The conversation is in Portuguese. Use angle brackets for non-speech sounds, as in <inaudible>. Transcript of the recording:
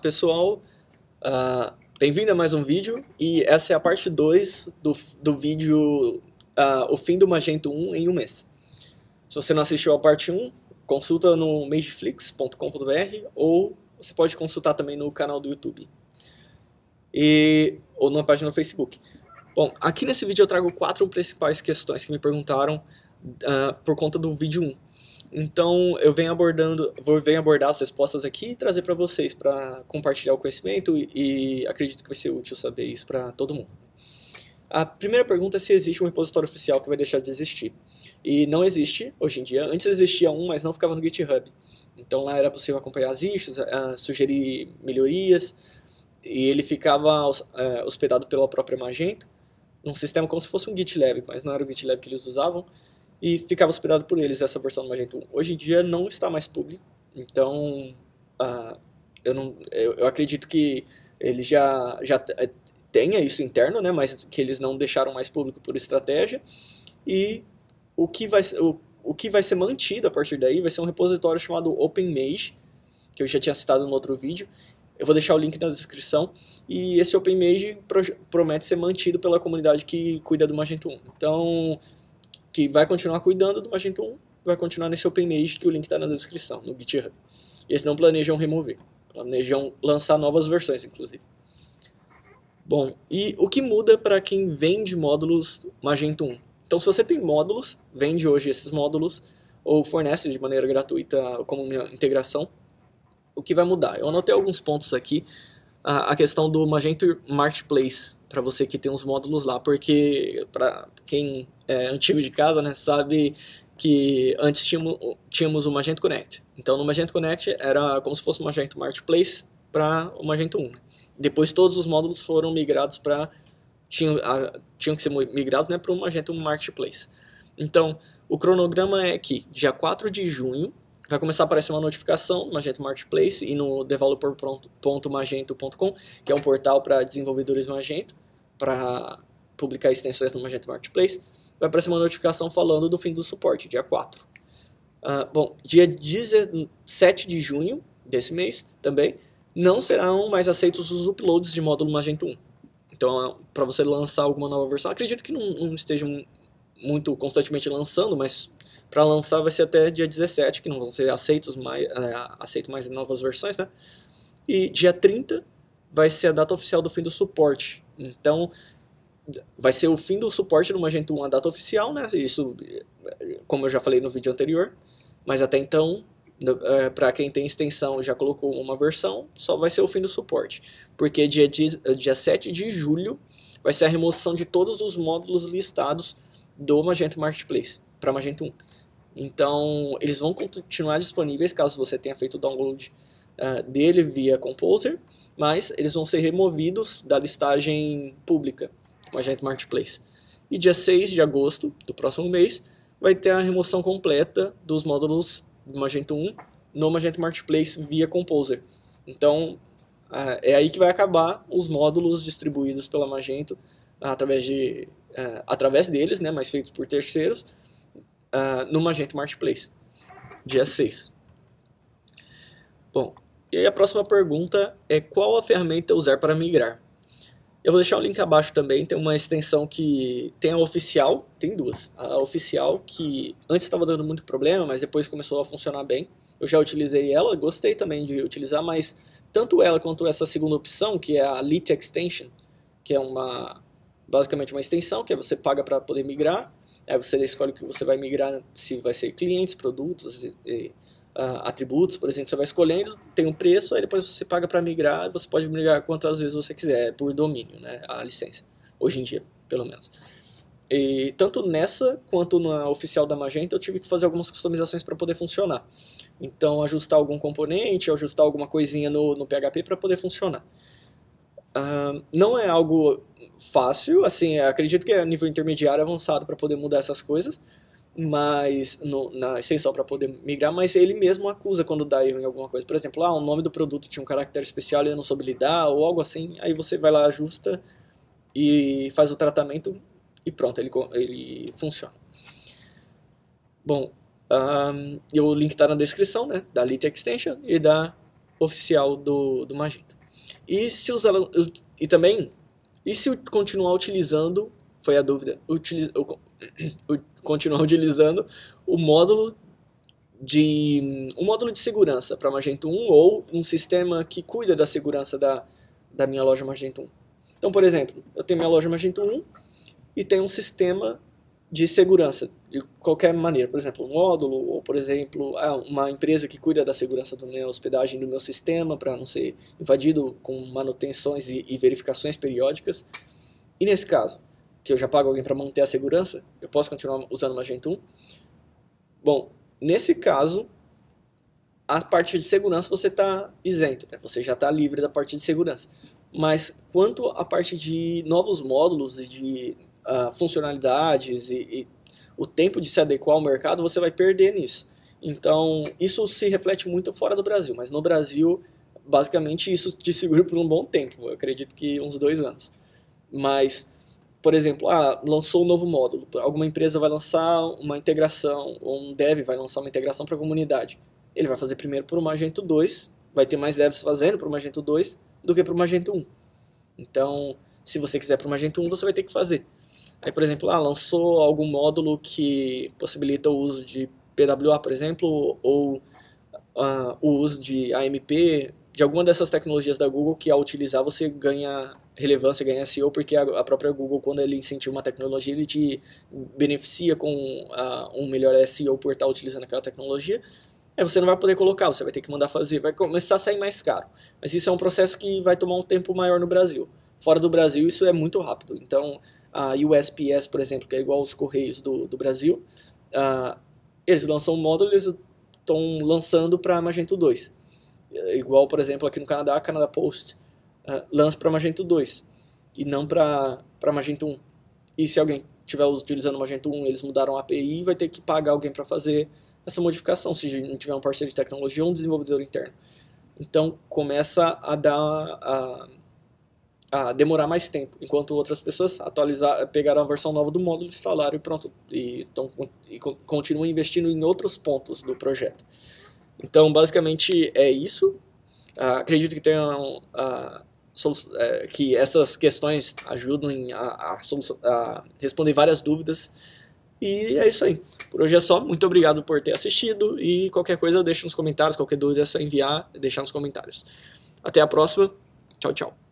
pessoal, uh, bem-vindo a mais um vídeo e essa é a parte 2 do, do vídeo uh, O Fim do Magento 1 em um mês. Se você não assistiu a parte 1, consulta no mageflix.com.br ou você pode consultar também no canal do YouTube e, ou na página do Facebook. Bom, aqui nesse vídeo eu trago quatro principais questões que me perguntaram uh, por conta do vídeo 1. Então eu venho abordando, vou venho abordar as respostas aqui e trazer para vocês para compartilhar o conhecimento e, e, acredito que vai ser útil saber isso para todo mundo. A primeira pergunta é se existe um repositório oficial que vai deixar de existir. E não existe hoje em dia. Antes existia um, mas não ficava no GitHub. Então lá era possível acompanhar as issues, uh, sugerir melhorias, e ele ficava uh, hospedado pela própria Magento, num sistema como se fosse um GitLab, mas não era o GitLab que eles usavam, e ficava hospedado por eles essa versão do Magento 1. Hoje em dia não está mais público, então uh, eu, não, eu, eu, acredito que ele já, já eh, tenha isso interno, né, mas que eles não deixaram mais público por estratégia, e o que vai, o, o que vai ser mantido a partir daí vai ser um repositório chamado OpenMage, que eu já tinha citado no outro vídeo, eu vou deixar o link na descrição. E esse OpenMage pro promete ser mantido pela comunidade que cuida do Magento 1. Então, que vai continuar cuidando do Magento 1, vai continuar nesse OpenMage que o link está na descrição, no GitHub. Eles não planejam remover, planejam lançar novas versões, inclusive. Bom, e o que muda para quem vende módulos Magento 1? Então, se você tem módulos, vende hoje esses módulos, ou fornece de maneira gratuita como integração, o que vai mudar? Eu anotei alguns pontos aqui, a questão do Magento Marketplace, para você que tem uns módulos lá, porque para quem é antigo de casa, né, sabe que antes tínhamos, tínhamos o Magento Connect. Então no Magento Connect era como se fosse o Magento Marketplace para o Magento 1. Depois todos os módulos foram migrados para tinham, tinham que ser migrados né, para o Magento Marketplace. Então o cronograma é que dia 4 de junho vai começar a aparecer uma notificação no Magento Marketplace e no developer.magento.com, que é um portal para desenvolvedores Magento, para publicar extensões no Magento Marketplace. Vai aparecer uma notificação falando do fim do suporte, dia 4. Uh, ah, bom, dia 17 de junho desse mês também, não serão mais aceitos os uploads de módulo Magento 1. Então, para você lançar alguma nova versão, acredito que não, não esteja muito constantemente lançando, mas para lançar vai ser até dia 17, que não vão ser aceitos mais, é, aceito mais novas versões, né? E dia 30 vai ser a data oficial do fim do suporte. Então, vai ser o fim do suporte no Magento 1 a data oficial, né? Isso, como eu já falei no vídeo anterior. Mas até então, é, para quem tem extensão já colocou uma versão, só vai ser o fim do suporte. Porque dia, dia 7 de julho vai ser a remoção de todos os módulos listados do Magento Marketplace para Magento 1. Então, eles vão continuar disponíveis caso você tenha feito o download uh, dele via Composer, mas eles vão ser removidos da listagem pública, Magento Marketplace. E dia 6 de agosto do próximo mês, vai ter a remoção completa dos módulos do Magento 1 no Magento Marketplace via Composer. Então, uh, é aí que vai acabar os módulos distribuídos pela Magento através, de, uh, através deles, né, mas feitos por terceiros, uh, no Magento Marketplace, dia 6. Bom, e aí a próxima pergunta é qual a ferramenta usar para migrar? Eu vou deixar o link abaixo também, tem uma extensão que tem a oficial, tem duas. A oficial que antes estava dando muito problema, mas depois começou a funcionar bem. Eu já utilizei ela, gostei também de utilizar, mas tanto ela quanto essa segunda opção, que é a Lit Extension, que é uma basicamente uma extensão que você paga para poder migrar, Aí você escolhe o que você vai migrar, se vai ser clientes, produtos, e, e, uh, atributos, por exemplo, você vai escolhendo, tem um preço, aí depois você paga para migrar, você pode migrar quantas vezes você quiser, por domínio, né, a licença, hoje em dia, pelo menos. E tanto nessa quanto na oficial da Magento eu tive que fazer algumas customizações para poder funcionar. Então ajustar algum componente, ajustar alguma coisinha no, no PHP para poder funcionar. Uh, não é algo fácil, assim, acredito que é nível intermediário avançado para poder mudar essas coisas, mas no, na extensão para poder migrar, mas ele mesmo acusa quando dá erro em alguma coisa. Por exemplo, ah, o nome do produto tinha um caractere especial e eu não soube lidar, ou algo assim, aí você vai lá, ajusta e faz o tratamento e pronto, ele, ele funciona. Bom, um, e o link está na descrição, né, da Lite Extension e da oficial do, do Magento. E se os e também, e se continuar utilizando, foi a dúvida, utiliz, <clears throat> continuar <laughs> utilizando o módulo de um módulo de segurança para Magento 1 ou um sistema que cuida da segurança da, da minha loja Magento 1. Então, por exemplo, eu tenho minha loja Magento 1 e tem um sistema de segurança de qualquer maneira, por exemplo, um módulo ou, por exemplo, ah, uma empresa que cuida da segurança da minha hospedagem do meu sistema para não ser invadido com manutenções e, e verificações periódicas. E nesse caso, que eu já pago alguém para manter a segurança, eu posso continuar usando o Magento 1? Bom, nesse caso, a parte de segurança você está isento, né? você já está livre da parte de segurança. Mas quanto à parte de novos módulos e de uh, funcionalidades e, e, o tempo de se adequar ao mercado, você vai perder nisso. Então, isso se reflete muito fora do Brasil, mas no Brasil, basicamente, isso <laughs> te segura por um bom tempo, eu acredito que uns dois anos. Mas, por exemplo, ah, lançou um novo módulo, alguma empresa vai lançar uma integração, ou um dev vai lançar uma integração para a comunidade. Ele vai fazer primeiro para o Magento 2, vai ter mais devs fazendo para o Magento 2 do que para o Magento 1. Então, se você quiser para o Magento 1, você vai ter que fazer. Aí, por exemplo, ah, lançou algum módulo que possibilita o uso de PWA, por exemplo, ou uh, o uso de AMP, de alguma dessas tecnologias da Google que ao utilizar você ganha relevância, ganha SEO, porque a, a própria Google, quando ele incentiva uma tecnologia, ele te beneficia com uh, um melhor SEO por estar utilizando aquela tecnologia. Aí você não vai poder colocar, você vai ter que mandar fazer, vai começar a sair mais caro. Mas isso é um processo que vai tomar um tempo maior no Brasil. Fora do Brasil, isso é muito rápido. Então, a USPS, por exemplo, que é igual aos Correios do, do Brasil, uh, eles lançam um módulo, eles estão lançando para Magento 2. Igual, por exemplo, aqui no Canadá, a Canada Post uh, lança para Magento 2 e não para Magento 1. E se alguém estiver utilizando Magento 1, eles mudaram a API, vai ter que pagar alguém para fazer essa modificação, se não tiver um parceiro de tecnologia ou um desenvolvedor interno. Então começa a dar a, a demorar mais tempo, enquanto outras pessoas atualizar, pegaram a versão nova do módulo, instalaram e pronto, e, tão, e continuam investindo em outros pontos do projeto. Então, basicamente é isso. Uh, acredito que tenham uh, é, que essas questões ajudem a, a, a, responder várias dúvidas. E é isso aí. Por hoje é só. Muito obrigado por ter assistido e qualquer coisa deixa nos comentários, qualquer dúvida é só enviar deixar nos comentários. Até a próxima. Tchau, tchau.